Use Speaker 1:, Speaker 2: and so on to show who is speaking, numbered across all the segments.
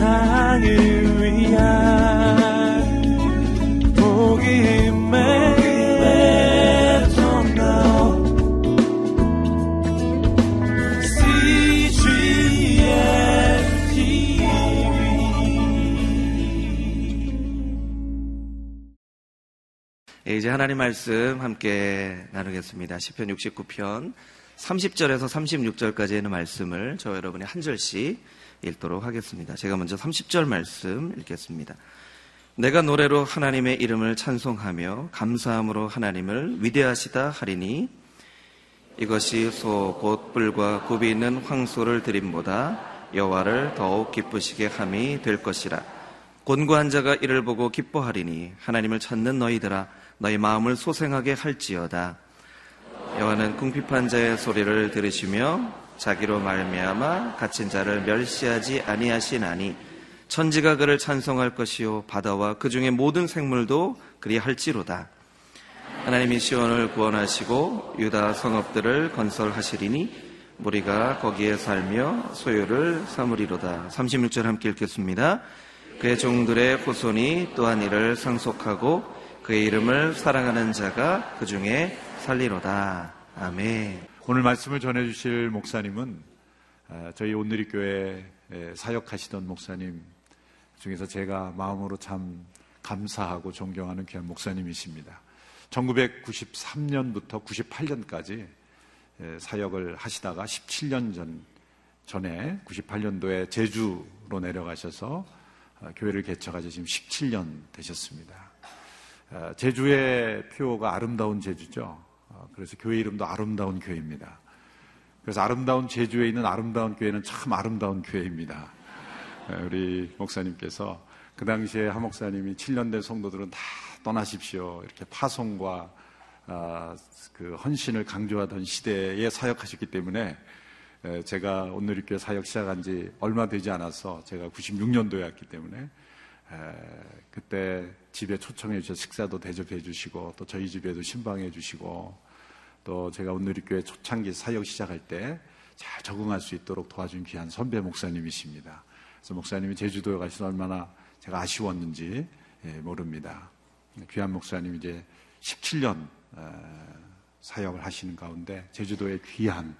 Speaker 1: 세상을 위한 복음의
Speaker 2: 예, 이제 하나님 말씀 함께 나누겠습니다. 10편 69편 30절에서 36절까지 있는 말씀을 저 여러분이 한 절씩 읽도록 하겠습니다. 제가 먼저 30절 말씀 읽겠습니다. 내가 노래로 하나님의 이름을 찬송하며 감사함으로 하나님을 위대하시다 하리니 이것이 소 곧 뿔과 굽이 있는 황소를 드림보다 여호와를 더욱 기쁘시게 함이 될 것이라 곤고한 자가 이를 보고 기뻐하리니 하나님을 찾는 너희들아 너희 마음을 소생하게 할지어다 여호와는 궁핍한 자의 소리를 들으시며 자기로 말미암아 갇힌 자를 멸시하지 아니하시나니 천지가 그를 찬송할 것이요 바다와 그 중에 모든 생물도 그리할지로다. 하나님이 시온을 구원하시고 유다 성읍들을 건설하시리니 무리가 거기에 살며 소유를 삼으리로다. 36절 함께 읽겠습니다. 그의 종들의 후손이 또한 이를 상속하고 그의 이름을 사랑하는 자가 그 중에 살리로다. 아멘.
Speaker 3: 오늘 말씀을 전해주실 목사님은 아, 저희 온누리 교회 사역하시던 목사님 중에서 제가 마음으로 참 감사하고 존경하는 귀한 목사님이십니다. 1993년부터 98년까지 사역을 하시다가 17년 전 전에 98년도에 제주로 내려가셔서 아, 교회를 개척하셔 지금 17년 되셨습니다. 아, 제주의 표가 아름다운 제주죠. 아, 그래서 교회 이름도 아름다운 교회입니다. 그래서 아름다운 제주에 있는 아름다운 교회는 참 아름다운 교회입니다. 우리 목사님께서 그 당시에 한 목사님이 7년 된 성도들은 다 떠나십시오. 이렇게 파송과 그 헌신을 강조하던 시대에 사역하셨기 때문에 제가 이렇게 사역 시작한 지 얼마 되지 않아서 제가 96년도였기 때문에 그때 집에 초청해 주셔서 식사도 대접해 주시고 또 저희 집에도 신방해 주시고 또 제가 오늘리교회 초창기 사역 시작할 때 잘 적응할 수 있도록 도와준 귀한 선배 목사님이십니다. 그래서 목사님이 제주도에 가셔서 얼마나 제가 아쉬웠는지 예, 모릅니다. 귀한 목사님 이제 17년 사역을 하시는 가운데 제주도의 귀한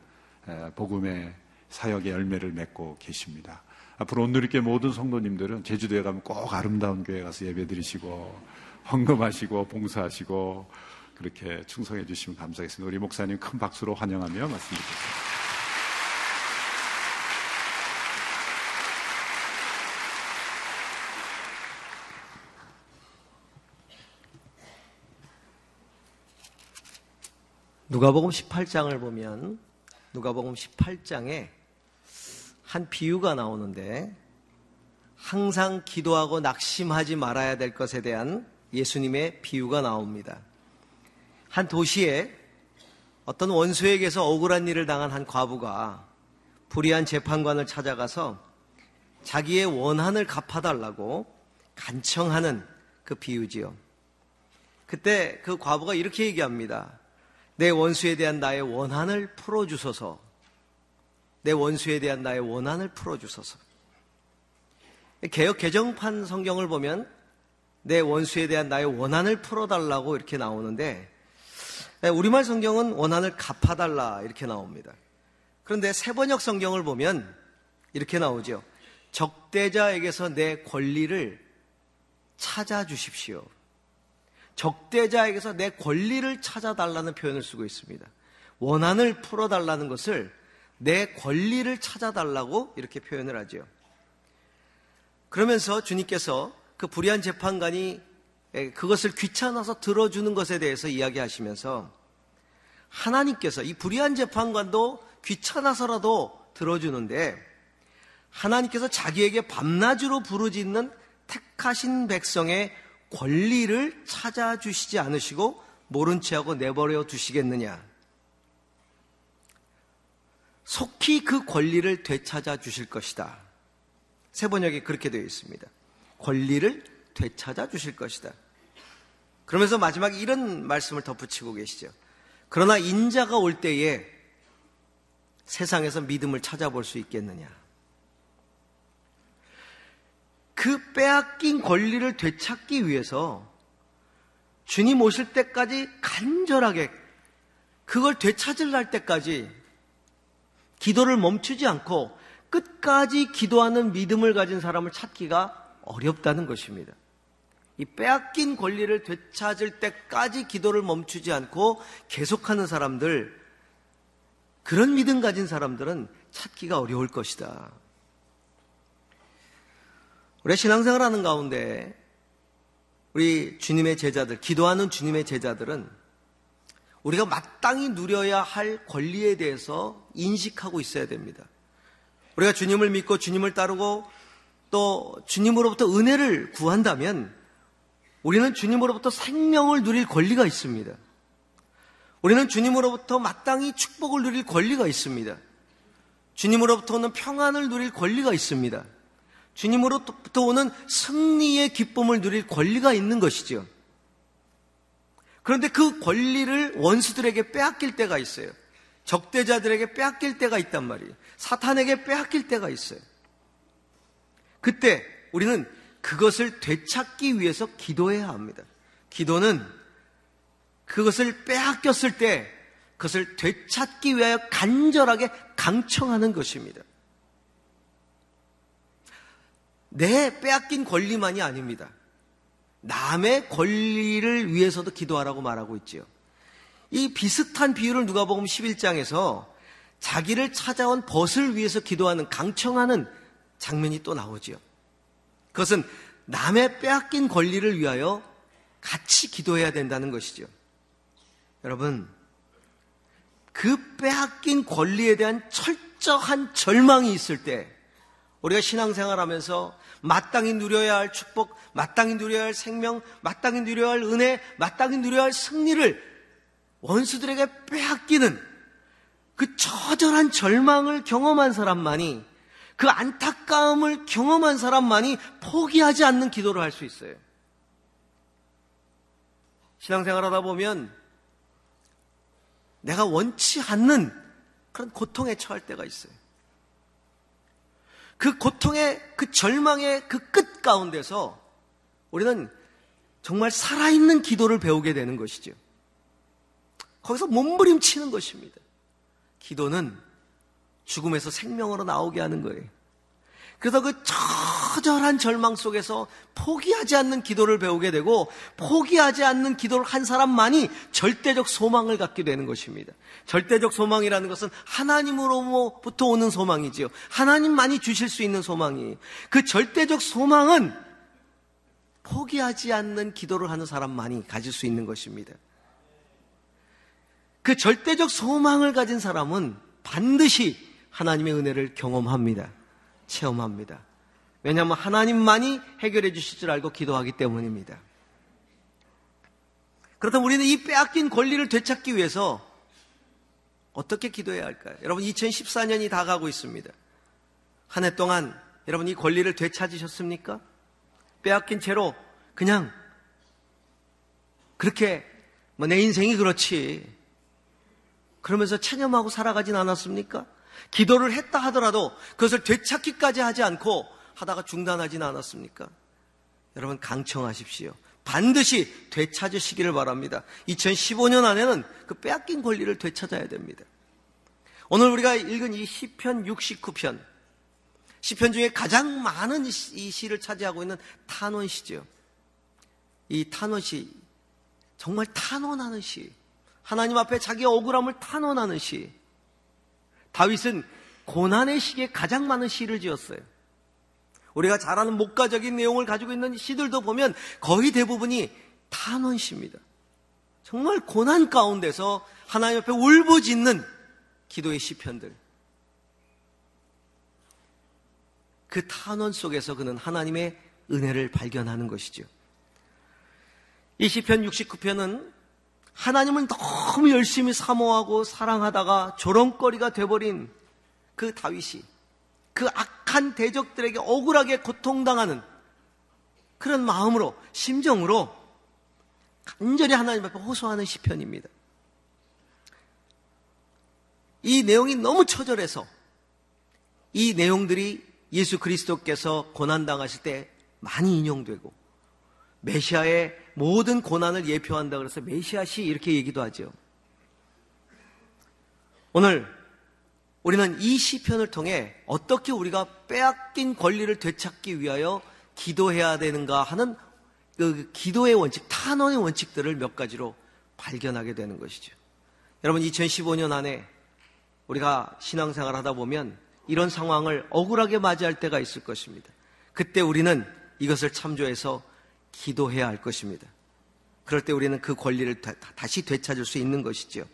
Speaker 3: 복음의 사역의 열매를 맺고 계십니다. 앞으로 오늘리께 모든 성도님들은 제주도에 가면 꼭 아름다운 교회 가서 예배 드리시고 헌금하시고 봉사하시고 그렇게 충성해 주시면 감사하겠습니다. 우리 목사님 큰 박수로 환영하며 말씀 드리겠습니다.
Speaker 4: 누가복음 18장을 보면 누가복음 18장에 한 비유가 나오는데 항상 기도하고 낙심하지 말아야 될 것에 대한 예수님의 비유가 나옵니다. 한 도시에 어떤 원수에게서 억울한 일을 당한 한 과부가 불의한 재판관을 찾아가서 자기의 원한을 갚아달라고 간청하는 그 비유지요. 그때 그 과부가 이렇게 얘기합니다. 내 원수에 대한 나의 원한을 풀어주소서. 내 원수에 대한 나의 원한을 풀어주소서. 개혁 개정판 성경을 보면 내 원수에 대한 나의 원한을 풀어달라고 이렇게 나오는데 우리말 성경은 원한을 갚아달라 이렇게 나옵니다. 그런데 세번역 성경을 보면 이렇게 나오죠. 적대자에게서 내 권리를 찾아주십시오. 적대자에게서 내 권리를 찾아달라는 표현을 쓰고 있습니다. 원한을 풀어달라는 것을 내 권리를 찾아달라고 이렇게 표현을 하죠. 그러면서 주님께서 그 불의한 재판관이 그것을 귀찮아서 들어주는 것에 대해서 이야기하시면서 하나님께서 이 불의한 재판관도 귀찮아서라도 들어주는데 하나님께서 자기에게 밤낮으로 부르짖는 택하신 백성의 권리를 찾아주시지 않으시고 모른 채하고 내버려 두시겠느냐. 속히 그 권리를 되찾아 주실 것이다. 세 번역에 그렇게 되어 있습니다. 권리를 되찾아 주실 것이다. 그러면서 마지막에 이런 말씀을 덧붙이고 계시죠. 그러나 인자가 올 때에 세상에서 믿음을 찾아볼 수 있겠느냐. 그 빼앗긴 권리를 되찾기 위해서 주님 오실 때까지 간절하게 그걸 되찾을 날 때까지 기도를 멈추지 않고 끝까지 기도하는 믿음을 가진 사람을 찾기가 어렵다는 것입니다. 이 빼앗긴 권리를 되찾을 때까지 기도를 멈추지 않고 계속하는 사람들, 그런 믿음 가진 사람들은 찾기가 어려울 것이다. 우리 신앙생활 하는 가운데 우리 주님의 제자들, 기도하는 주님의 제자들은 우리가 마땅히 누려야 할 권리에 대해서 인식하고 있어야 됩니다. 우리가 주님을 믿고 주님을 따르고 또 주님으로부터 은혜를 구한다면 우리는 주님으로부터 생명을 누릴 권리가 있습니다. 우리는 주님으로부터 마땅히 축복을 누릴 권리가 있습니다. 주님으로부터 오는 평안을 누릴 권리가 있습니다. 주님으로부터 오는 승리의 기쁨을 누릴 권리가 있는 것이죠. 그런데 그 권리를 원수들에게 빼앗길 때가 있어요. 적대자들에게 빼앗길 때가 있단 말이에요. 사탄에게 빼앗길 때가 있어요. 그때 우리는 그것을 되찾기 위해서 기도해야 합니다. 기도는 그것을 빼앗겼을 때 그것을 되찾기 위하여 간절하게 강청하는 것입니다. 내 빼앗긴 권리만이 아닙니다. 남의 권리를 위해서도 기도하라고 말하고 있지요. 이 비슷한 비유를 누가복음 11장에서 자기를 찾아온 벗을 위해서 기도하는 강청하는 장면이 또 나오지요. 그것은 남의 빼앗긴 권리를 위하여 같이 기도해야 된다는 것이죠. 여러분, 그 빼앗긴 권리에 대한 철저한 절망이 있을 때 우리가 신앙생활 하면서 마땅히 누려야 할 축복, 마땅히 누려야 할 생명, 마땅히 누려야 할 은혜, 마땅히 누려야 할 승리를 원수들에게 빼앗기는 그 처절한 절망을 경험한 사람만이 그 안타까움을 경험한 사람만이 포기하지 않는 기도를 할 수 있어요. 신앙생활 하다 보면 내가 원치 않는 그런 고통에 처할 때가 있어요. 그 고통의 그 절망의 그 끝 가운데서 우리는 정말 살아있는 기도를 배우게 되는 것이죠. 거기서 몸부림치는 것입니다. 기도는 죽음에서 생명으로 나오게 하는 거예요. 그래서 그 처절한 절망 속에서 포기하지 않는 기도를 배우게 되고 포기하지 않는 기도를 한 사람만이 절대적 소망을 갖게 되는 것입니다. 절대적 소망이라는 것은 하나님으로부터 오는 소망이지요. 하나님만이 주실 수 있는 소망이. 그 절대적 소망은 포기하지 않는 기도를 하는 사람만이 가질 수 있는 것입니다. 그 절대적 소망을 가진 사람은 반드시 하나님의 은혜를 경험합니다. 체험합니다. 왜냐하면 하나님만이 해결해 주실 줄 알고 기도하기 때문입니다. 그렇다면 우리는 이 빼앗긴 권리를 되찾기 위해서 어떻게 기도해야 할까요? 여러분 2014년이 다 가고 있습니다. 한 해 동안 여러분 이 권리를 되찾으셨습니까? 빼앗긴 채로 그냥 그렇게 뭐 내 인생이 그렇지 그러면서 체념하고 살아가진 않았습니까? 기도를 했다 하더라도 그것을 되찾기까지 하지 않고 하다가 중단하지는 않았습니까? 여러분 강청하십시오. 반드시 되찾으시기를 바랍니다. 2015년 안에는 그 빼앗긴 권리를 되찾아야 됩니다. 오늘 우리가 읽은 이 시편 69편 시편 중에 가장 많은 이 시를 차지하고 있는 탄원시죠. 이 탄원시 정말 탄원하는 시. 하나님 앞에 자기의 억울함을 탄원하는 시. 다윗은 고난의 시기에 가장 많은 시를 지었어요. 우리가 잘 아는 목가적인 내용을 가지고 있는 시들도 보면 거의 대부분이 탄원시입니다. 정말 고난 가운데서 하나님 앞에 울부짖는 기도의 시편들. 그 탄원 속에서 그는 하나님의 은혜를 발견하는 것이죠. 이 시편 69편은 하나님을 너무 열심히 사모하고 사랑하다가 조롱거리가 돼버린 그 다윗이 그 악한 대적들에게 억울하게 고통당하는 그런 마음으로 심정으로 간절히 하나님 앞에 호소하는 시편입니다. 이 내용이 너무 처절해서 이 내용들이 예수 그리스도께서 고난당하실 때 많이 인용되고 메시아의 모든 고난을 예표한다 그래서 메시아시 이렇게 얘기도 하죠. 오늘 우리는 이 시편을 통해 어떻게 우리가 빼앗긴 권리를 되찾기 위하여 기도해야 되는가 하는 그 기도의 원칙, 탄원의 원칙들을 몇 가지로 발견하게 되는 것이죠. 여러분 2015년 안에 우리가 신앙생활 하다 보면 이런 상황을 억울하게 맞이할 때가 있을 것입니다. 그때 우리는 이것을 참조해서 기도해야 할 것입니다. 그럴 때 우리는 그 권리를 다시 되찾을 수 있는 것이죠.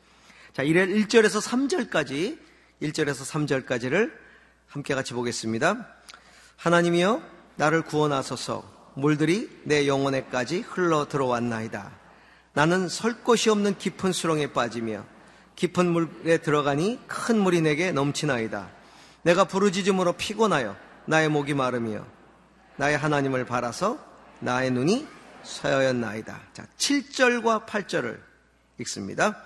Speaker 4: 자, 1절에서 3절까지, 1절에서 3절까지를 함께 같이 보겠습니다. 하나님이여, 나를 구원하소서, 물들이 내 영혼에까지 흘러 들어왔나이다. 나는 설 곳이 없는 깊은 수렁에 빠지며 깊은 물에 들어가니 큰 물이 내게 넘치나이다. 내가 부르짖음으로 피곤하여 나의 목이 마르며 나의 하나님을 바라서 나의 눈이 서였나이다. 자, 7절과 8절을 읽습니다.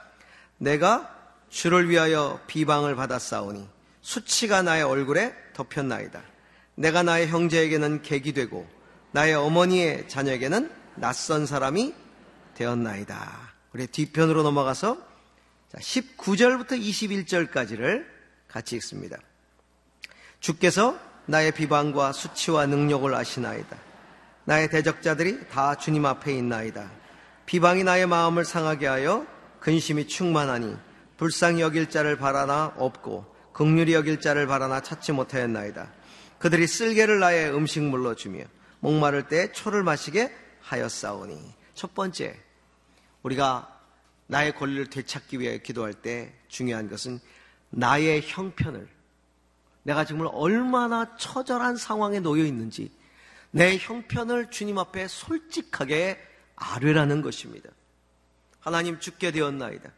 Speaker 4: 내가 주를 위하여 비방을 받았사오니 수치가 나의 얼굴에 덮였나이다. 내가 나의 형제에게는 객이 되고 나의 어머니의 자녀에게는 낯선 사람이 되었나이다. 우리 뒤편으로 넘어가서 19절부터 21절까지를 같이 읽습니다. 주께서 나의 비방과 수치와 능력을 아시나이다. 나의 대적자들이 다 주님 앞에 있나이다. 비방이 나의 마음을 상하게 하여 근심이 충만하니 불쌍히 여길 자를 바라나 없고 극률이 여길 자를 바라나 찾지 못하였나이다. 그들이 쓸개를 나의 음식물로 주며 목마를 때 초를 마시게 하였사오니 첫 번째 우리가 나의 권리를 되찾기 위해 기도할 때 중요한 것은 나의 형편을 내가 정말 얼마나 처절한 상황에 놓여 있는지 내 형편을 주님 앞에 솔직하게 아뢰라는 것입니다. 하나님 죽게 되었나이다.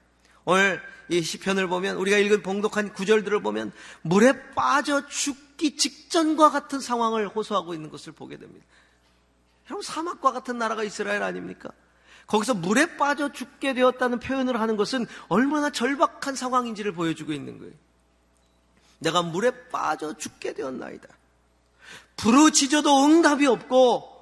Speaker 4: 오늘 이 시편을 보면 우리가 읽은 봉독한 구절들을 보면 물에 빠져 죽기 직전과 같은 상황을 호소하고 있는 것을 보게 됩니다. 여러분 사막과 같은 나라가 이스라엘 아닙니까? 거기서 물에 빠져 죽게 되었다는 표현을 하는 것은 얼마나 절박한 상황인지를 보여주고 있는 거예요. 내가 물에 빠져 죽게 되었나이다. 부르짖어도 응답이 없고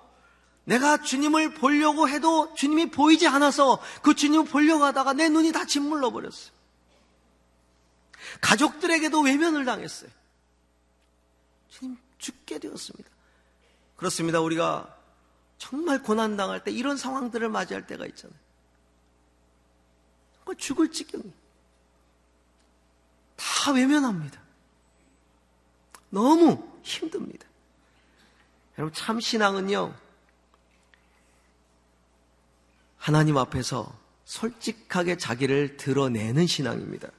Speaker 4: 내가 주님을 보려고 해도 주님이 보이지 않아서 그 주님을 보려고 하다가 내 눈이 다 짓물러 버렸어요. 가족들에게도 외면을 당했어요. 주님 죽게 되었습니다. 그렇습니다. 우리가 정말 고난 당할 때 이런 상황들을 맞이할 때가 있잖아요. 정말 죽을 지경이. 다 외면합니다. 너무 힘듭니다. 여러분, 참 신앙은요, 하나님 앞에서 솔직하게 자기를 드러내는 신앙입니다.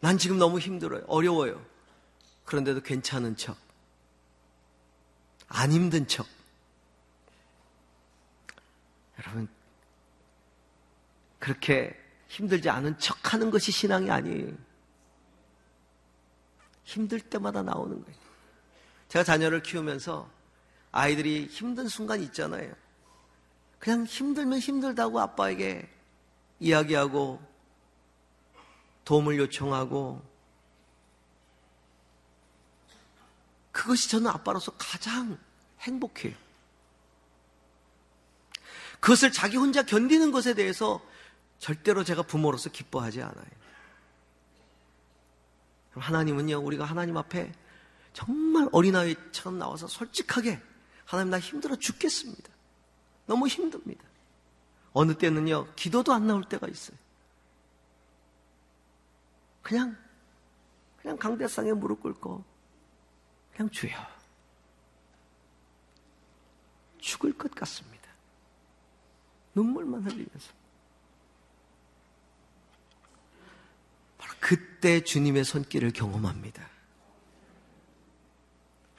Speaker 4: 난 지금 너무 힘들어요. 어려워요. 그런데도 괜찮은 척. 안 힘든 척. 여러분, 그렇게 힘들지 않은 척 하는 것이 신앙이 아니에요. 힘들 때마다 나오는 거예요. 제가 자녀를 키우면서 아이들이 힘든 순간이 있잖아요. 그냥 힘들면 힘들다고 아빠에게 이야기하고 도움을 요청하고 그것이 저는 아빠로서 가장 행복해요. 그것을 자기 혼자 견디는 것에 대해서 절대로 제가 부모로서 기뻐하지 않아요. 하나님은요, 우리가 하나님 앞에 정말 어린아이처럼 나와서 솔직하게 하나님 나 힘들어 죽겠습니다. 너무 힘듭니다. 어느 때는요, 기도도 안 나올 때가 있어요. 그냥, 그냥 강대상에 무릎 꿇고, 그냥 주여. 죽을 것 같습니다. 눈물만 흘리면서. 바로 그때 주님의 손길을 경험합니다.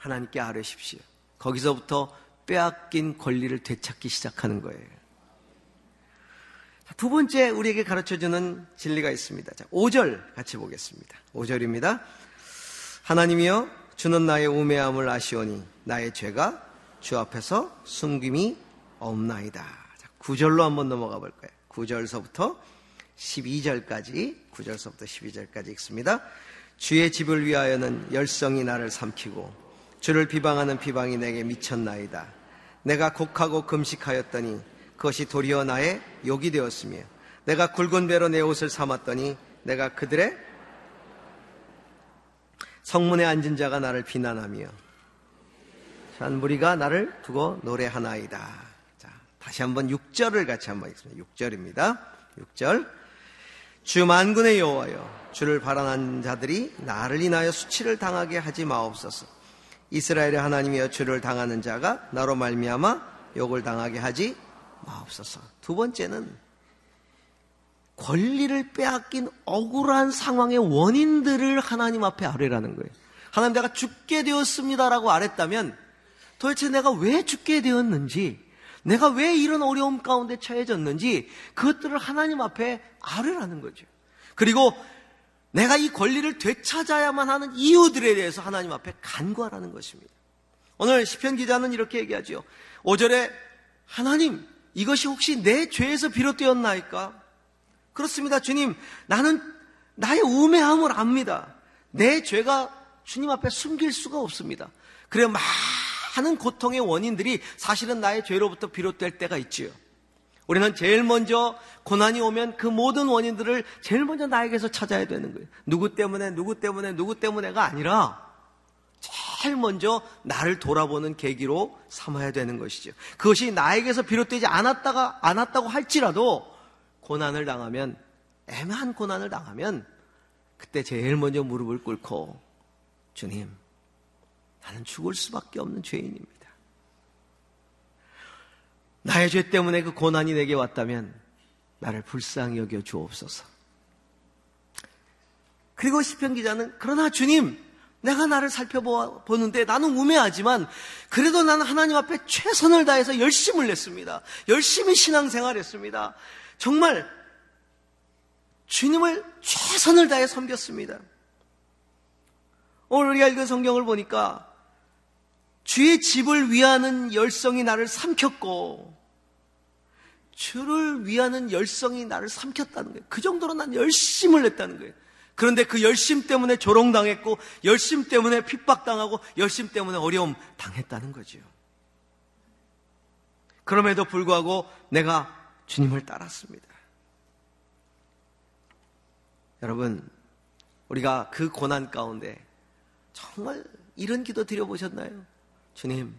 Speaker 4: 하나님께 아뢰십시오. 거기서부터 빼앗긴 권리를 되찾기 시작하는 거예요. 두 번째 우리에게 가르쳐주는 진리가 있습니다. 자, 5절 같이 보겠습니다. 5절입니다. 하나님이여 주는 나의 우매함을 아시오니 나의 죄가 주 앞에서 숨김이 없나이다. 자, 9절로 한번 넘어가 볼 거예요. 9절서부터 12절까지 9절서부터 12절까지 읽습니다. 주의 집을 위하여는 열성이 나를 삼키고 주를 비방하는 비방이 내게 미쳤나이다. 내가 곡하고 금식하였더니 그것이 도리어 나의 욕이 되었으며 내가 굵은 배로 내 옷을 삼았더니 내가 그들의 성문에 앉은 자가 나를 비난하며 한 무리가 나를 두고 노래하나이다. 자, 다시 한번 6절을 같이 한번 읽습니다. 6절입니다. 6절. 주 만군의 여호와여 주를 바라는 자들이 나를 인하여 수치를 당하게 하지 마옵소서. 이스라엘의 하나님이여 주를 당하는 자가 나로 말미암아 욕을 당하게 하지 마옵소서. 두 번째는 권리를 빼앗긴 억울한 상황의 원인들을 하나님 앞에 아뢰라는 거예요. 하나님 내가 죽게 되었습니다라고 아랬다면 도대체 내가 왜 죽게 되었는지, 내가 왜 이런 어려움 가운데 처해졌는지 그것들을 하나님 앞에 아뢰라는 거죠. 그리고 내가 이 권리를 되찾아야만 하는 이유들에 대해서 하나님 앞에 간구하라는 것입니다. 오늘 시편 기자는 이렇게 얘기하죠. 5절에 하나님 이것이 혹시 내 죄에서 비롯되었나이까? 그렇습니다. 주님 나는 나의 우매함을 압니다. 내 죄가 주님 앞에 숨길 수가 없습니다. 그래 많은 고통의 원인들이 사실은 나의 죄로부터 비롯될 때가 있지요. 우리는 제일 먼저 고난이 오면 그 모든 원인들을 제일 먼저 나에게서 찾아야 되는 거예요. 누구 때문에, 누구 때문에, 누구 때문에가 아니라 제일 먼저 나를 돌아보는 계기로 삼아야 되는 것이죠. 그것이 나에게서 비롯되지 않았다가, 않았다고 할지라도 고난을 당하면, 애매한 고난을 당하면, 그때 제일 먼저 무릎을 꿇고, 주님, 나는 죽을 수밖에 없는 죄인입니다. 나의 죄 때문에 그 고난이 내게 왔다면 나를 불쌍히 여겨 주옵소서. 그리고 시편 기자는 그러나 주님 내가 나를 살펴보는데 나는 우매하지만 그래도 나는 하나님 앞에 최선을 다해서 열심을 냈습니다. 열심히 신앙생활했습니다. 정말 주님을 최선을 다해 섬겼습니다. 오늘 우리가 읽은 성경을 보니까 주의 집을 위하는 열성이 나를 삼켰고 주를 위하는 열성이 나를 삼켰다는 거예요. 그 정도로 난 열심을 냈다는 거예요. 그런데 그 열심 때문에 조롱당했고 열심 때문에 핍박당하고 열심 때문에 어려움 당했다는 거죠. 그럼에도 불구하고 내가 주님을 따랐습니다. 여러분, 우리가 그 고난 가운데 정말 이런 기도 드려보셨나요? 주님,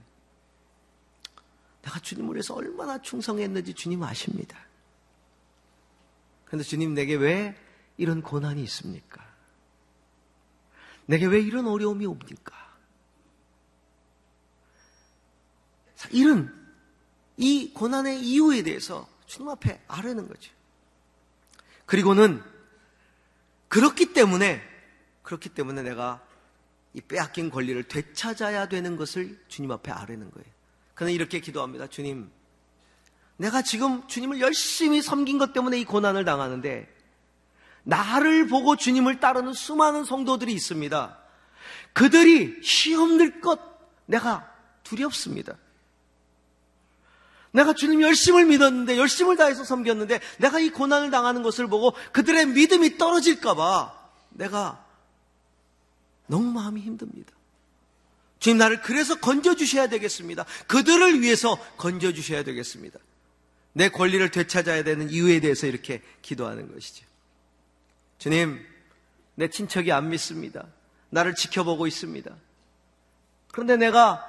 Speaker 4: 내가 주님을 위해서 얼마나 충성했는지 주님 아십니다. 그런데 주님 내게 왜 이런 고난이 있습니까? 내게 왜 이런 어려움이 옵니까? 이런 이 고난의 이유에 대해서 주님 앞에 아뢰는 거죠. 그리고는 그렇기 때문에 그렇기 때문에 내가 이 빼앗긴 권리를 되찾아야 되는 것을 주님 앞에 아뢰는 거예요. 그는 이렇게 기도합니다. 주님, 내가 지금 주님을 열심히 섬긴 것 때문에 이 고난을 당하는데 나를 보고 주님을 따르는 수많은 성도들이 있습니다. 그들이 시험 들것 내가 두렵습니다. 내가 주님 열심을 믿었는데 열심을 다해서 섬겼는데 내가 이 고난을 당하는 것을 보고 그들의 믿음이 떨어질까봐 내가 너무 마음이 힘듭니다. 주님 나를 그래서 건져주셔야 되겠습니다. 그들을 위해서 건져주셔야 되겠습니다. 내 권리를 되찾아야 되는 이유에 대해서 이렇게 기도하는 것이죠. 주님, 내 친척이 안 믿습니다. 나를 지켜보고 있습니다. 그런데 내가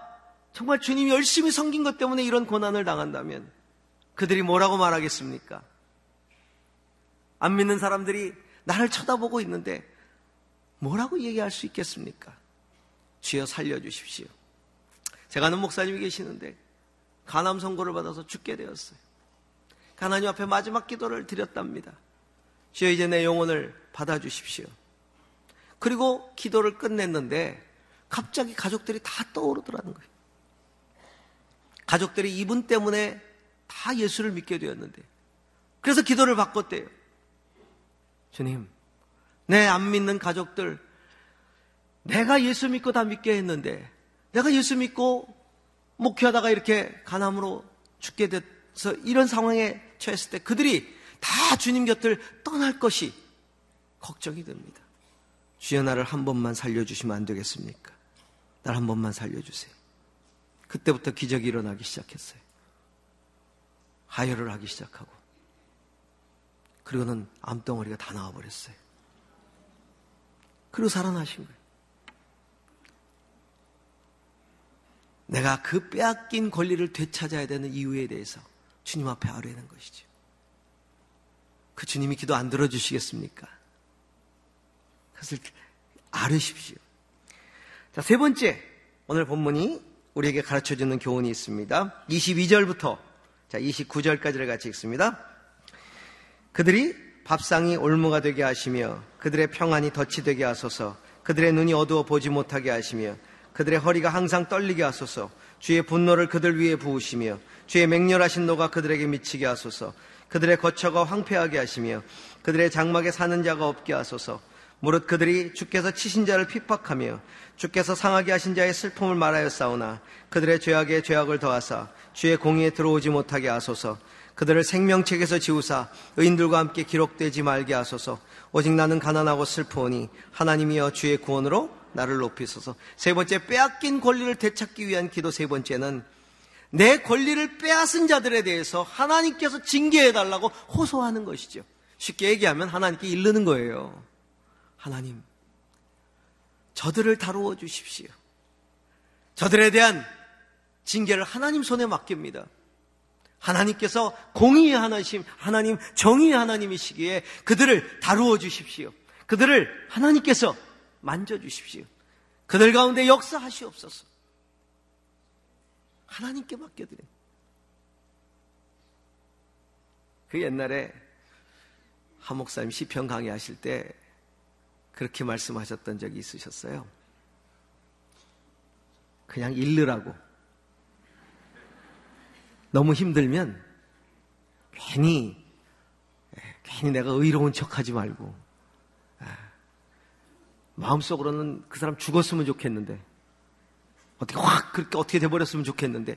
Speaker 4: 정말 주님이 열심히 섬긴 것 때문에 이런 고난을 당한다면 그들이 뭐라고 말하겠습니까? 안 믿는 사람들이 나를 쳐다보고 있는데 뭐라고 얘기할 수 있겠습니까? 주여 살려주십시오. 제가 아는 목사님이 계시는데 가남 선고를 받아서 죽게 되었어요. 하나님 앞에 마지막 기도를 드렸답니다. 주여 이제 내 영혼을 받아주십시오. 그리고 기도를 끝냈는데 갑자기 가족들이 다 떠오르더라는 거예요. 가족들이 이분 때문에 다 예수를 믿게 되었는데 그래서 기도를 바꿨대요. 주님, 내 안 믿는 가족들 내가 예수 믿고 다 믿게 했는데 내가 예수 믿고 목회하다가 이렇게 가남으로 죽게 돼서 이런 상황에 처했을 때 그들이 다 주님 곁을 떠날 것이 걱정이 됩니다. 주여 나를 한 번만 살려주시면 안 되겠습니까? 날 한 번만 살려주세요. 그때부터 기적이 일어나기 시작했어요. 하혈을 하기 시작하고. 그리고는 암덩어리가 다 나와버렸어요. 그리고 살아나신 거예요. 내가 그 빼앗긴 권리를 되찾아야 되는 이유에 대해서 주님 앞에 아뢰는 것이죠. 그 주님이 기도 안 들어주시겠습니까? 그것을 아뢰십시오. 자, 세 번째. 오늘 본문이 우리에게 가르쳐 주는 교훈이 있습니다. 22절부터 자, 29절까지를 같이 읽습니다. 그들이 밥상이 올무가 되게 하시며 그들의 평안이 덫이 되게 하소서. 그들의 눈이 어두워 보지 못하게 하시며 그들의 허리가 항상 떨리게 하소서. 주의 분노를 그들 위에 부으시며 주의 맹렬하신 노가 그들에게 미치게 하소서. 그들의 거처가 황폐하게 하시며 그들의 장막에 사는 자가 없게 하소서. 무릇 그들이 주께서 치신 자를 핍박하며 주께서 상하게 하신 자의 슬픔을 말하였사오나 그들의 죄악에 죄악을 더하사 주의 공의에 들어오지 못하게 하소서 그들을 생명책에서 지우사 의인들과 함께 기록되지 말게 하소서. 오직 나는 가난하고 슬프오니 하나님이여 주의 구원으로 나를 높이소서. 세 번째 빼앗긴 권리를 되찾기 위한 기도. 세 번째는 내 권리를 빼앗은 자들에 대해서 하나님께서 징계해 달라고 호소하는 것이죠. 쉽게 얘기하면 하나님께 이르는 거예요. 하나님 저들을 다루어 주십시오. 저들에 대한 징계를 하나님 손에 맡깁니다 하나님께서 공의의 하나님, 하나님, 정의의 하나님이시기에 그들을 다루어 주십시오. 그들을 하나님께서 만져 주십시오. 그들 가운데 역사하시옵소서. 하나님께 맡겨드려요. 그 옛날에 한 목사님 시편 강의하실 때 그렇게 말씀하셨던 적이 있으셨어요. 그냥 읽으라고. 너무 힘들면 괜히 예, 괜히 내가 의로운 척하지 말고 예, 마음속으로는 그 사람 죽었으면 좋겠는데 어떻게 확 그렇게 어떻게 돼버렸으면 좋겠는데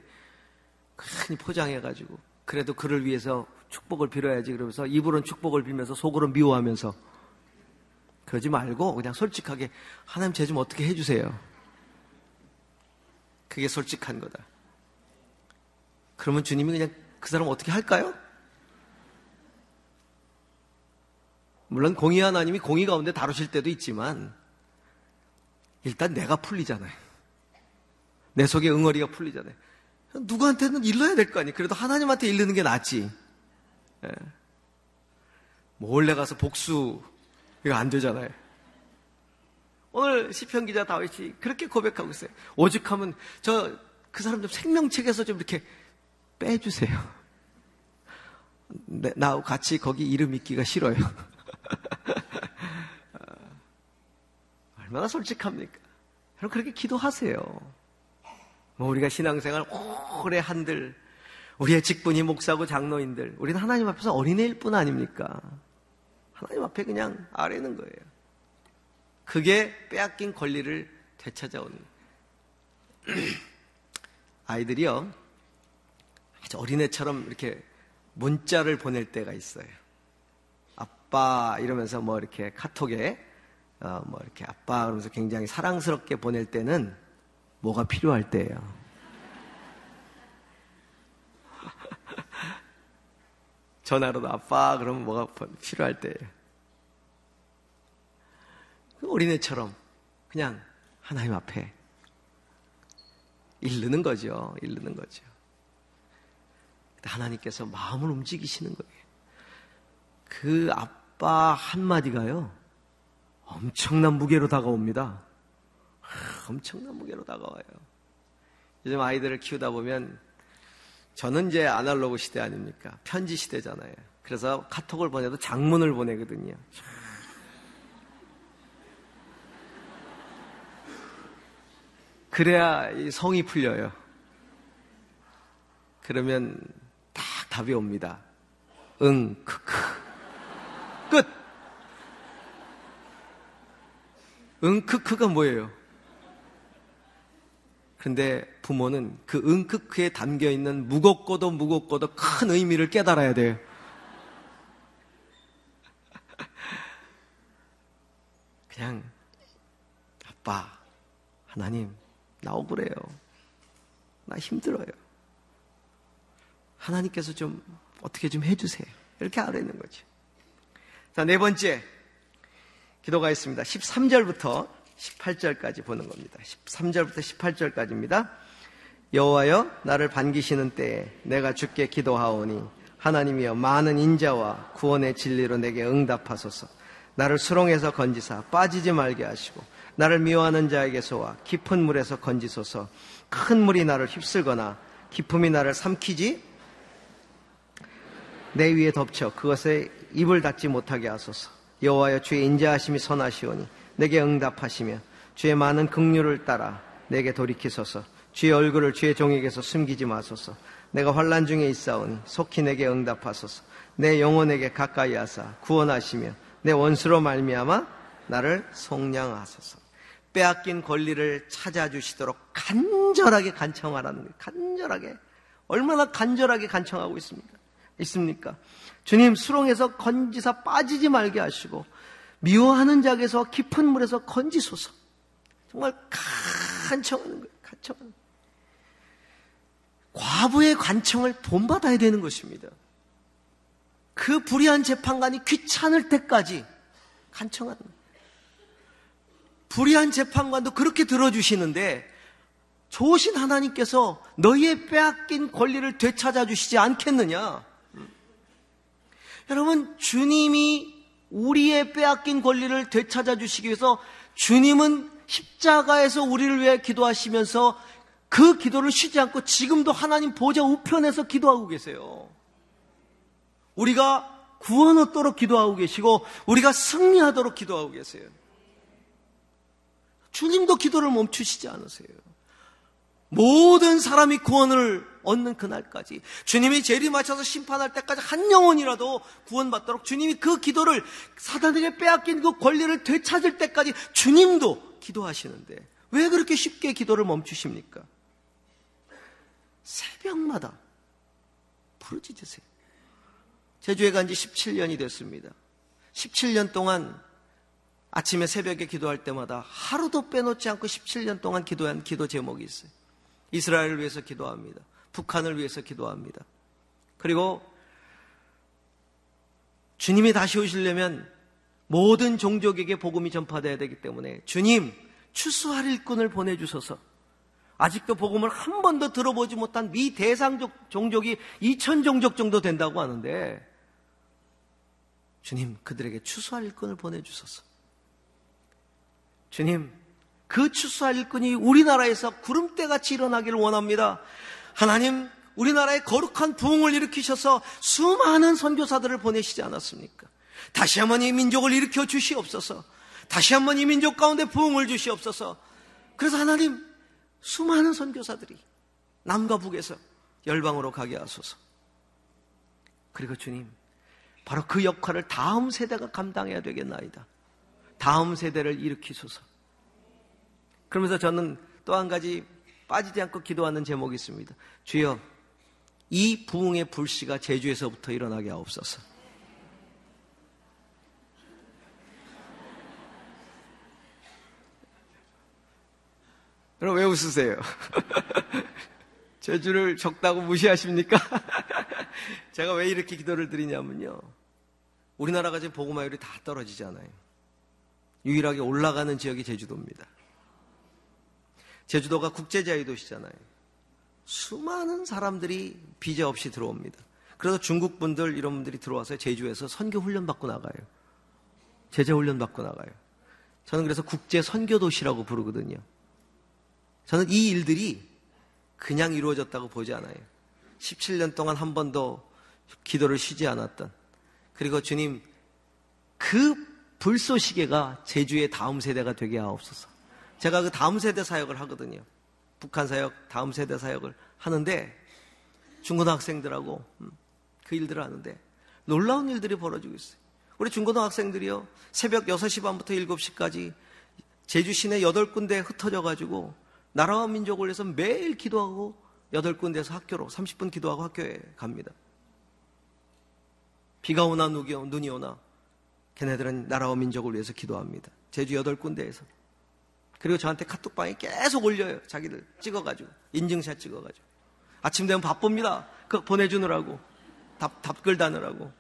Speaker 4: 괜히 포장해가지고 그래도 그를 위해서 축복을 빌어야지 그러면서 입으로는 축복을 빌면서 속으로는 미워하면서 그러지 말고 그냥 솔직하게 하나님 제 좀 어떻게 해주세요. 그게 솔직한 거다. 그러면 주님이 그냥 그 사람 어떻게 할까요? 물론 공의 하나님이 공의 가운데 다루실 때도 있지만 일단 내가 풀리잖아요. 내 속에 응어리가 풀리잖아요. 누구한테는 일러야 될 거 아니에요. 그래도 하나님한테 일르는 게 낫지. 예. 몰래 가서 복수 이거 안 되잖아요. 오늘 시편 기자 다윗이 그렇게 고백하고 있어요. 오죽하면 저 그 사람 좀 생명책에서 좀 이렇게 빼주세요. 네, 나하고 같이 거기 이름 있기가 싫어요. 얼마나 솔직합니까? 여러분 그렇게 기도하세요. 뭐 우리가 신앙생활 오래 한들 우리의 직분이 목사고 장로인들 우리는 하나님 앞에서 어린애일 뿐 아닙니까? 하나님 앞에 그냥 아뢰는 거예요. 그게 빼앗긴 권리를 되찾아오는 아이들이요. 아주 어린애처럼 이렇게 문자를 보낼 때가 있어요. 아빠 이러면서 뭐 이렇게 카톡에 어, 뭐 이렇게 아빠 그러면서 굉장히 사랑스럽게 보낼 때는 뭐가 필요할 때예요. 전화로도 아빠 그러면 뭐가 필요할 때예요. 그 어린애처럼 그냥 하나님 앞에 일르는 거죠. 일르는 거죠. 하나님께서 마음을 움직이시는 거예요. 그 아빠 한마디가요, 엄청난 무게로 다가옵니다. 엄청난 무게로 다가와요. 요즘 아이들을 키우다 보면 저는 이제 아날로그 시대 아닙니까? 편지 시대잖아요. 그래서 카톡을 보내도 장문을 보내거든요. 그래야 성이 풀려요. 그러면 딱 답이 옵니다. 응, 크크. 끝! 응, 크크가 뭐예요? 그런데 부모는 그 응, 크크에 담겨 있는 무겁고도 무겁고도 큰 의미를 깨달아야 돼요. 그냥, 아빠, 하나님, 나 억울해요. 나 힘들어요. 하나님께서 좀 어떻게 좀 해주세요. 이렇게 아뢰는 거죠. 자, 네 번째 기도가 있습니다. 13절부터 18절까지 보는 겁니다. 13절부터 18절까지입니다. 여호와여 나를 반기시는 때에 내가 주께 기도하오니 하나님이여 많은 인자와 구원의 진리로 내게 응답하소서. 나를 수렁에서 건지사 빠지지 말게 하시고 나를 미워하는 자에게서와 깊은 물에서 건지소서. 큰 물이 나를 휩쓸거나 깊음이 나를 삼키지 내 위에 덮쳐 그것에 입을 닫지 못하게 하소서. 여호와여 주의 인자하심이 선하시오니 내게 응답하시며 주의 많은 긍휼을 따라 내게 돌이키소서. 주의 얼굴을 주의 종에게서 숨기지 마소서. 내가 환란 중에 있사오니 속히 내게 응답하소서. 내 영혼에게 가까이 하사 구원하시며 내 원수로 말미암아 나를 속량하소서. 빼앗긴 권리를 찾아주시도록 간절하게 간청하라는 거예요. 간절하게 얼마나 간절하게 간청하고 있습니까? 있습니까? 주님 수렁에서 건지사 빠지지 말게 하시고 미워하는 자에서 깊은 물에서 건지소서. 정말 간청하는 거예요. 간청하는. 과부의 관청을 본받아야 되는 것입니다. 그 불의한 재판관이 귀찮을 때까지 간청하는. 불의한 재판관도 그렇게 들어주시는데 좋으신 하나님께서 너희의 빼앗긴 권리를 되찾아 주시지 않겠느냐? 여러분, 주님이 우리의 빼앗긴 권리를 되찾아 주시기 위해서 주님은 십자가에서 우리를 위해 기도하시면서 그 기도를 쉬지 않고 지금도 하나님 보좌 우편에서 기도하고 계세요. 우리가 구원 얻도록 기도하고 계시고 우리가 승리하도록 기도하고 계세요. 주님도 기도를 멈추시지 않으세요. 모든 사람이 구원을 얻는 그날까지 주님이 재림하셔서 심판할 때까지 한 영혼이라도 구원받도록 주님이 그 기도를 사단에게 빼앗긴 그 권리를 되찾을 때까지 주님도 기도하시는데 왜 그렇게 쉽게 기도를 멈추십니까? 새벽마다 부르짖으세요. 제주에 간 지 17년이 됐습니다. 17년 동안 아침에 새벽에 기도할 때마다 하루도 빼놓지 않고 17년 동안 기도한 기도 제목이 있어요. 이스라엘을 위해서 기도합니다. 북한을 위해서 기도합니다. 그리고 주님이 다시 오시려면 모든 종족에게 복음이 전파돼야 되기 때문에 주님 추수할 일꾼을 보내주셔서 아직도 복음을 한 번도 들어보지 못한 미대상족 종족이 2천 종족 정도 된다고 하는데 주님 그들에게 추수할 일꾼을 보내주셔서 주님 그 추수할 일꾼이 우리나라에서 구름대같이 일어나기를 원합니다. 하나님 우리나라에 거룩한 부흥을 일으키셔서 수많은 선교사들을 보내시지 않았습니까? 다시 한번 이 민족을 일으켜 주시옵소서. 다시 한번 이 민족 가운데 부흥을 주시옵소서. 그래서 하나님 수많은 선교사들이 남과 북에서 열방으로 가게 하소서. 그리고 주님, 바로 그 역할을 다음 세대가 감당해야 되겠나이다. 다음 세대를 일으키소서. 그러면서 저는 또 한 가지 빠지지 않고 기도하는 제목이 있습니다. 주여, 이 부흥의 불씨가 제주에서부터 일어나게 하옵소서. 여러분 왜 웃으세요? 제주를 적다고 무시하십니까? 제가 왜 이렇게 기도를 드리냐면요. 우리나라가 지금 보고마율이 다 떨어지잖아요. 유일하게 올라가는 지역이 제주도입니다. 제주도가 국제자유 도시잖아요. 수많은 사람들이 비자 없이 들어옵니다. 그래서 중국 분들 이런 분들이 들어와서 제주에서 선교 훈련 받고 나가요. 제자 훈련 받고 나가요. 저는 그래서 국제 선교 도시라고 부르거든요. 저는 이 일들이 그냥 이루어졌다고 보지 않아요. 17년 동안 한 번도 기도를 쉬지 않았던 그리고 주님 그 불쏘시개가 제주의 다음 세대가 되게 하옵소서. 제가 그 다음 세대 사역을 하거든요. 북한 사역, 다음 세대 사역을 하는데 중고등학생들하고 음, 그 일들을 하는데 놀라운 일들이 벌어지고 있어요. 우리 중고등학생들이요. 새벽 6시 반부터 7시까지 제주 시내 8군데 흩어져 가지고 나라와 민족을 위해서 매일 기도하고 8군데에서 학교로 30분 기도하고 학교에 갑니다. 비가 오나 눈이 오나 걔네들은 나라와 민족을 위해서 기도합니다. 제주 8군데에서. 그리고 저한테 카톡방에 계속 올려요. 자기들 찍어가지고. 인증샷 찍어가지고. 아침 되면 바쁩니다. 그거 보내주느라고. 답, 답글 다느라고.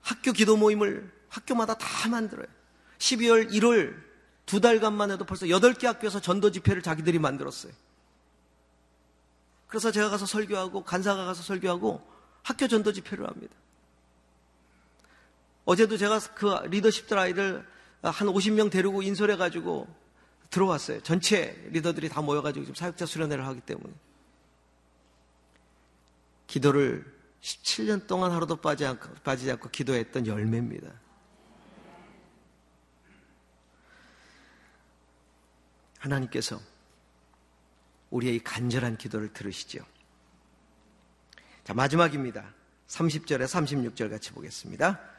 Speaker 4: 학교 기도 모임을 학교마다 다 만들어요. 12월 1월 두 달간만 해도 벌써 8개 학교에서 전도 집회를 자기들이 만들었어요. 그래서 제가 가서 설교하고 간사가 가서 설교하고 학교 전도 집회를 합니다. 어제도 제가 그 리더십들 아이들 한 50명 데리고 인솔해가지고 들어왔어요. 전체 리더들이 다 모여가지고 지금 사역자 수련회를 하기 때문에. 기도를 17년 동안 하루도 빠지 않고, 빠지지 않고 기도했던 열매입니다. 하나님께서 우리의 간절한 기도를 들으시죠. 자, 마지막입니다. 30절에 36절 같이 보겠습니다.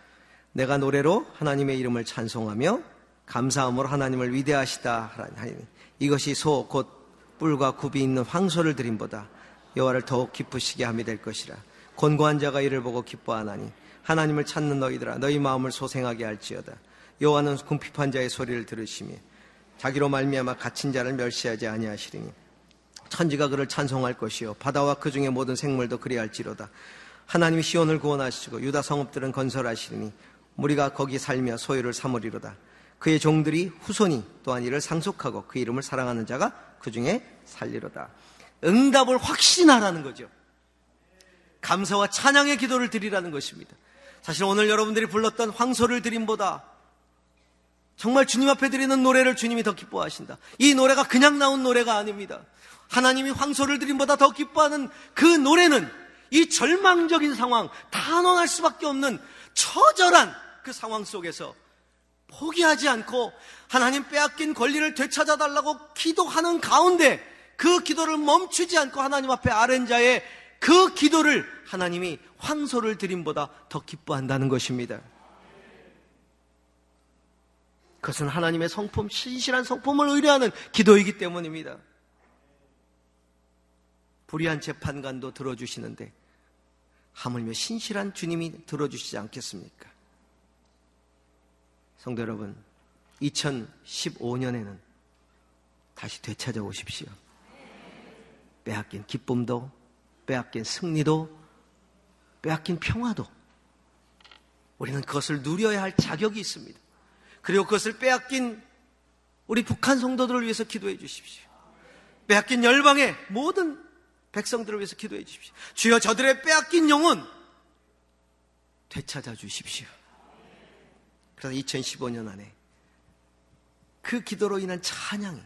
Speaker 4: 내가 노래로 하나님의 이름을 찬송하며 감사함으로 하나님을 위대하시다 하나님. 이것이 소 곧 뿔과 굽이 있는 황소를 드림보다 여호와를 더욱 기쁘시게 함이 될 것이라. 곤고한 자가 이를 보고 기뻐하나니 하나님을 찾는 너희들아 너희 마음을 소생하게 할지어다. 여호와는 궁핍한 자의 소리를 들으시며 자기로 말미암아 갇힌 자를 멸시하지 아니하시리니 천지가 그를 찬송할 것이요 바다와 그 중에 모든 생물도 그리할지로다. 하나님이 시온을 구원하시고 유다 성읍들은 건설하시리니 무리가 거기 살며 소유를 삼으리로다. 그의 종들이 후손이 또한 이를 상속하고 그 이름을 사랑하는 자가 그 중에 살리로다. 응답을 확신하라는 거죠. 감사와 찬양의 기도를 드리라는 것입니다. 사실 오늘 여러분들이 불렀던 황소를 드림보다 정말 주님 앞에 드리는 노래를 주님이 더 기뻐하신다. 이 노래가 그냥 나온 노래가 아닙니다. 하나님이 황소를 드림보다 더 기뻐하는 그 노래는 이 절망적인 상황, 단언할 수밖에 없는 처절한 그 상황 속에서 포기하지 않고 하나님 빼앗긴 권리를 되찾아 달라고 기도하는 가운데 그 기도를 멈추지 않고 하나님 앞에 아른 자의 그 기도를 하나님이 황소를 드림보다 더 기뻐한다는 것입니다. 그것은 하나님의 성품, 신실한 성품을 의뢰하는 기도이기 때문입니다. 불의한 재판관도 들어주시는데 하물며 신실한 주님이 들어주시지 않겠습니까? 성도 여러분, 2015년에는 다시 되찾아오십시오. 빼앗긴 기쁨도, 빼앗긴 승리도, 빼앗긴 평화도 우리는 그것을 누려야 할 자격이 있습니다. 그리고 그것을 빼앗긴 우리 북한 성도들을 위해서 기도해 주십시오. 빼앗긴 열방의 모든 백성들을 위해서 기도해 주십시오. 주여 저들의 빼앗긴 영혼 되찾아 주십시오. 그래서 2015년 안에 그 기도로 인한 찬양이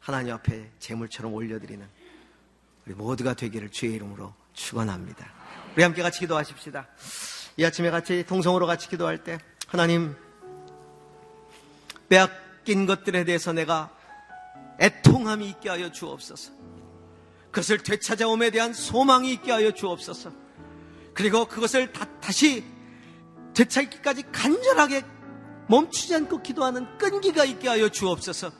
Speaker 4: 하나님 앞에 제물처럼 올려드리는 우리 모두가 되기를 주의 이름으로 축원합니다. 우리 함께 같이 기도하십시다. 이 아침에 같이 동성으로 같이 기도할 때 하나님 빼앗긴 것들에 대해서 내가 애통함이 있게 하여 주옵소서. 그것을 되찾아옴에 대한 소망이 있게 하여 주옵소서. 그리고 그것을 다, 다시 되찾기까지 간절하게 멈추지 않고 기도하는 끈기가 있게 하여 주옵소서.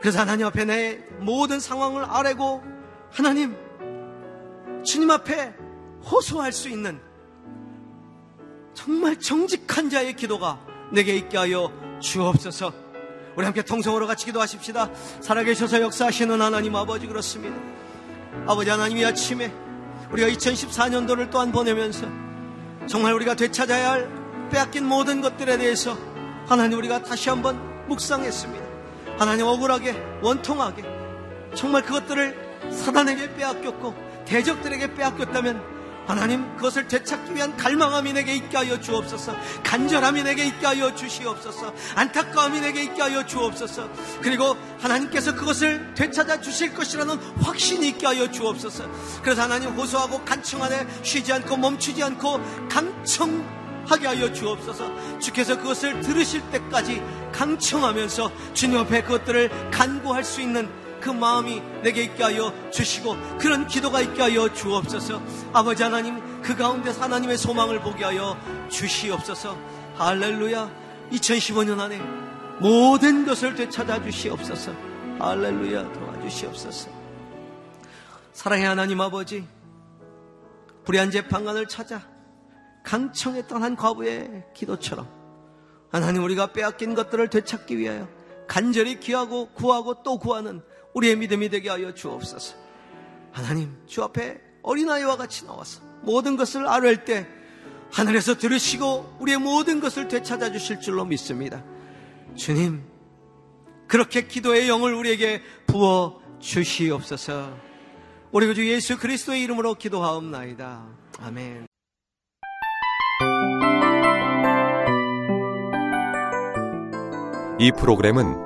Speaker 4: 그래서 하나님 앞에 내 모든 상황을 아뢰고 하나님 주님 앞에 호소할 수 있는 정말 정직한 자의 기도가 내게 있게 하여 주옵소서. 우리 함께 통성으로 같이 기도하십시다. 살아계셔서 역사하시는 하나님 아버지 그렇습니다. 아버지 하나님 이 아침에 우리가 2014년도를 또한 보내면서 정말 우리가 되찾아야 할 빼앗긴 모든 것들에 대해서 하나님 우리가 다시 한번 묵상했습니다. 하나님 억울하게 원통하게 정말 그것들을 사단에게 빼앗겼고 대적들에게 빼앗겼다면 하나님 그것을 되찾기 위한 갈망함이 내게 있게 하여 주옵소서. 간절함이 내게 있게 하여 주시옵소서. 안타까움이 내게 있게 하여 주옵소서. 그리고 하나님께서 그것을 되찾아 주실 것이라는 확신이 있게 하여 주옵소서. 그래서 하나님 호소하고 간청하되 쉬지 않고 멈추지 않고 강청하게 하여 주옵소서. 주께서 그것을 들으실 때까지 강청하면서 주님 앞에 그것들을 간구할 수 있는 그 마음이 내게 있게 하여 주시고 그런 기도가 있게 하여 주옵소서. 아버지 하나님 그 가운데 하나님의 소망을 보게 하여 주시옵소서. 할렐루야. 2015년 안에 모든 것을 되찾아 주시옵소서. 할렐루야. 도와주시옵소서. 사랑의 하나님 아버지 불의한 재판관을 찾아 강청했던 한 과부의 기도처럼 하나님 우리가 빼앗긴 것들을 되찾기 위하여 간절히 기하고 구하고 또 구하는 우리의 믿음이 되게 하여 주옵소서. 하나님 주 앞에 어린아이와 같이 나와서 모든 것을 아뢰할 때 하늘에서 들으시고 우리의 모든 것을 되찾아 주실 줄로 믿습니다. 주님 그렇게 기도의 영을 우리에게 부어 주시옵소서. 우리 주 예수 그리스도의 이름으로 기도하옵나이다. 아멘.
Speaker 5: 이 프로그램은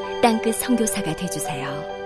Speaker 6: 땅끝 성교사가 되주세요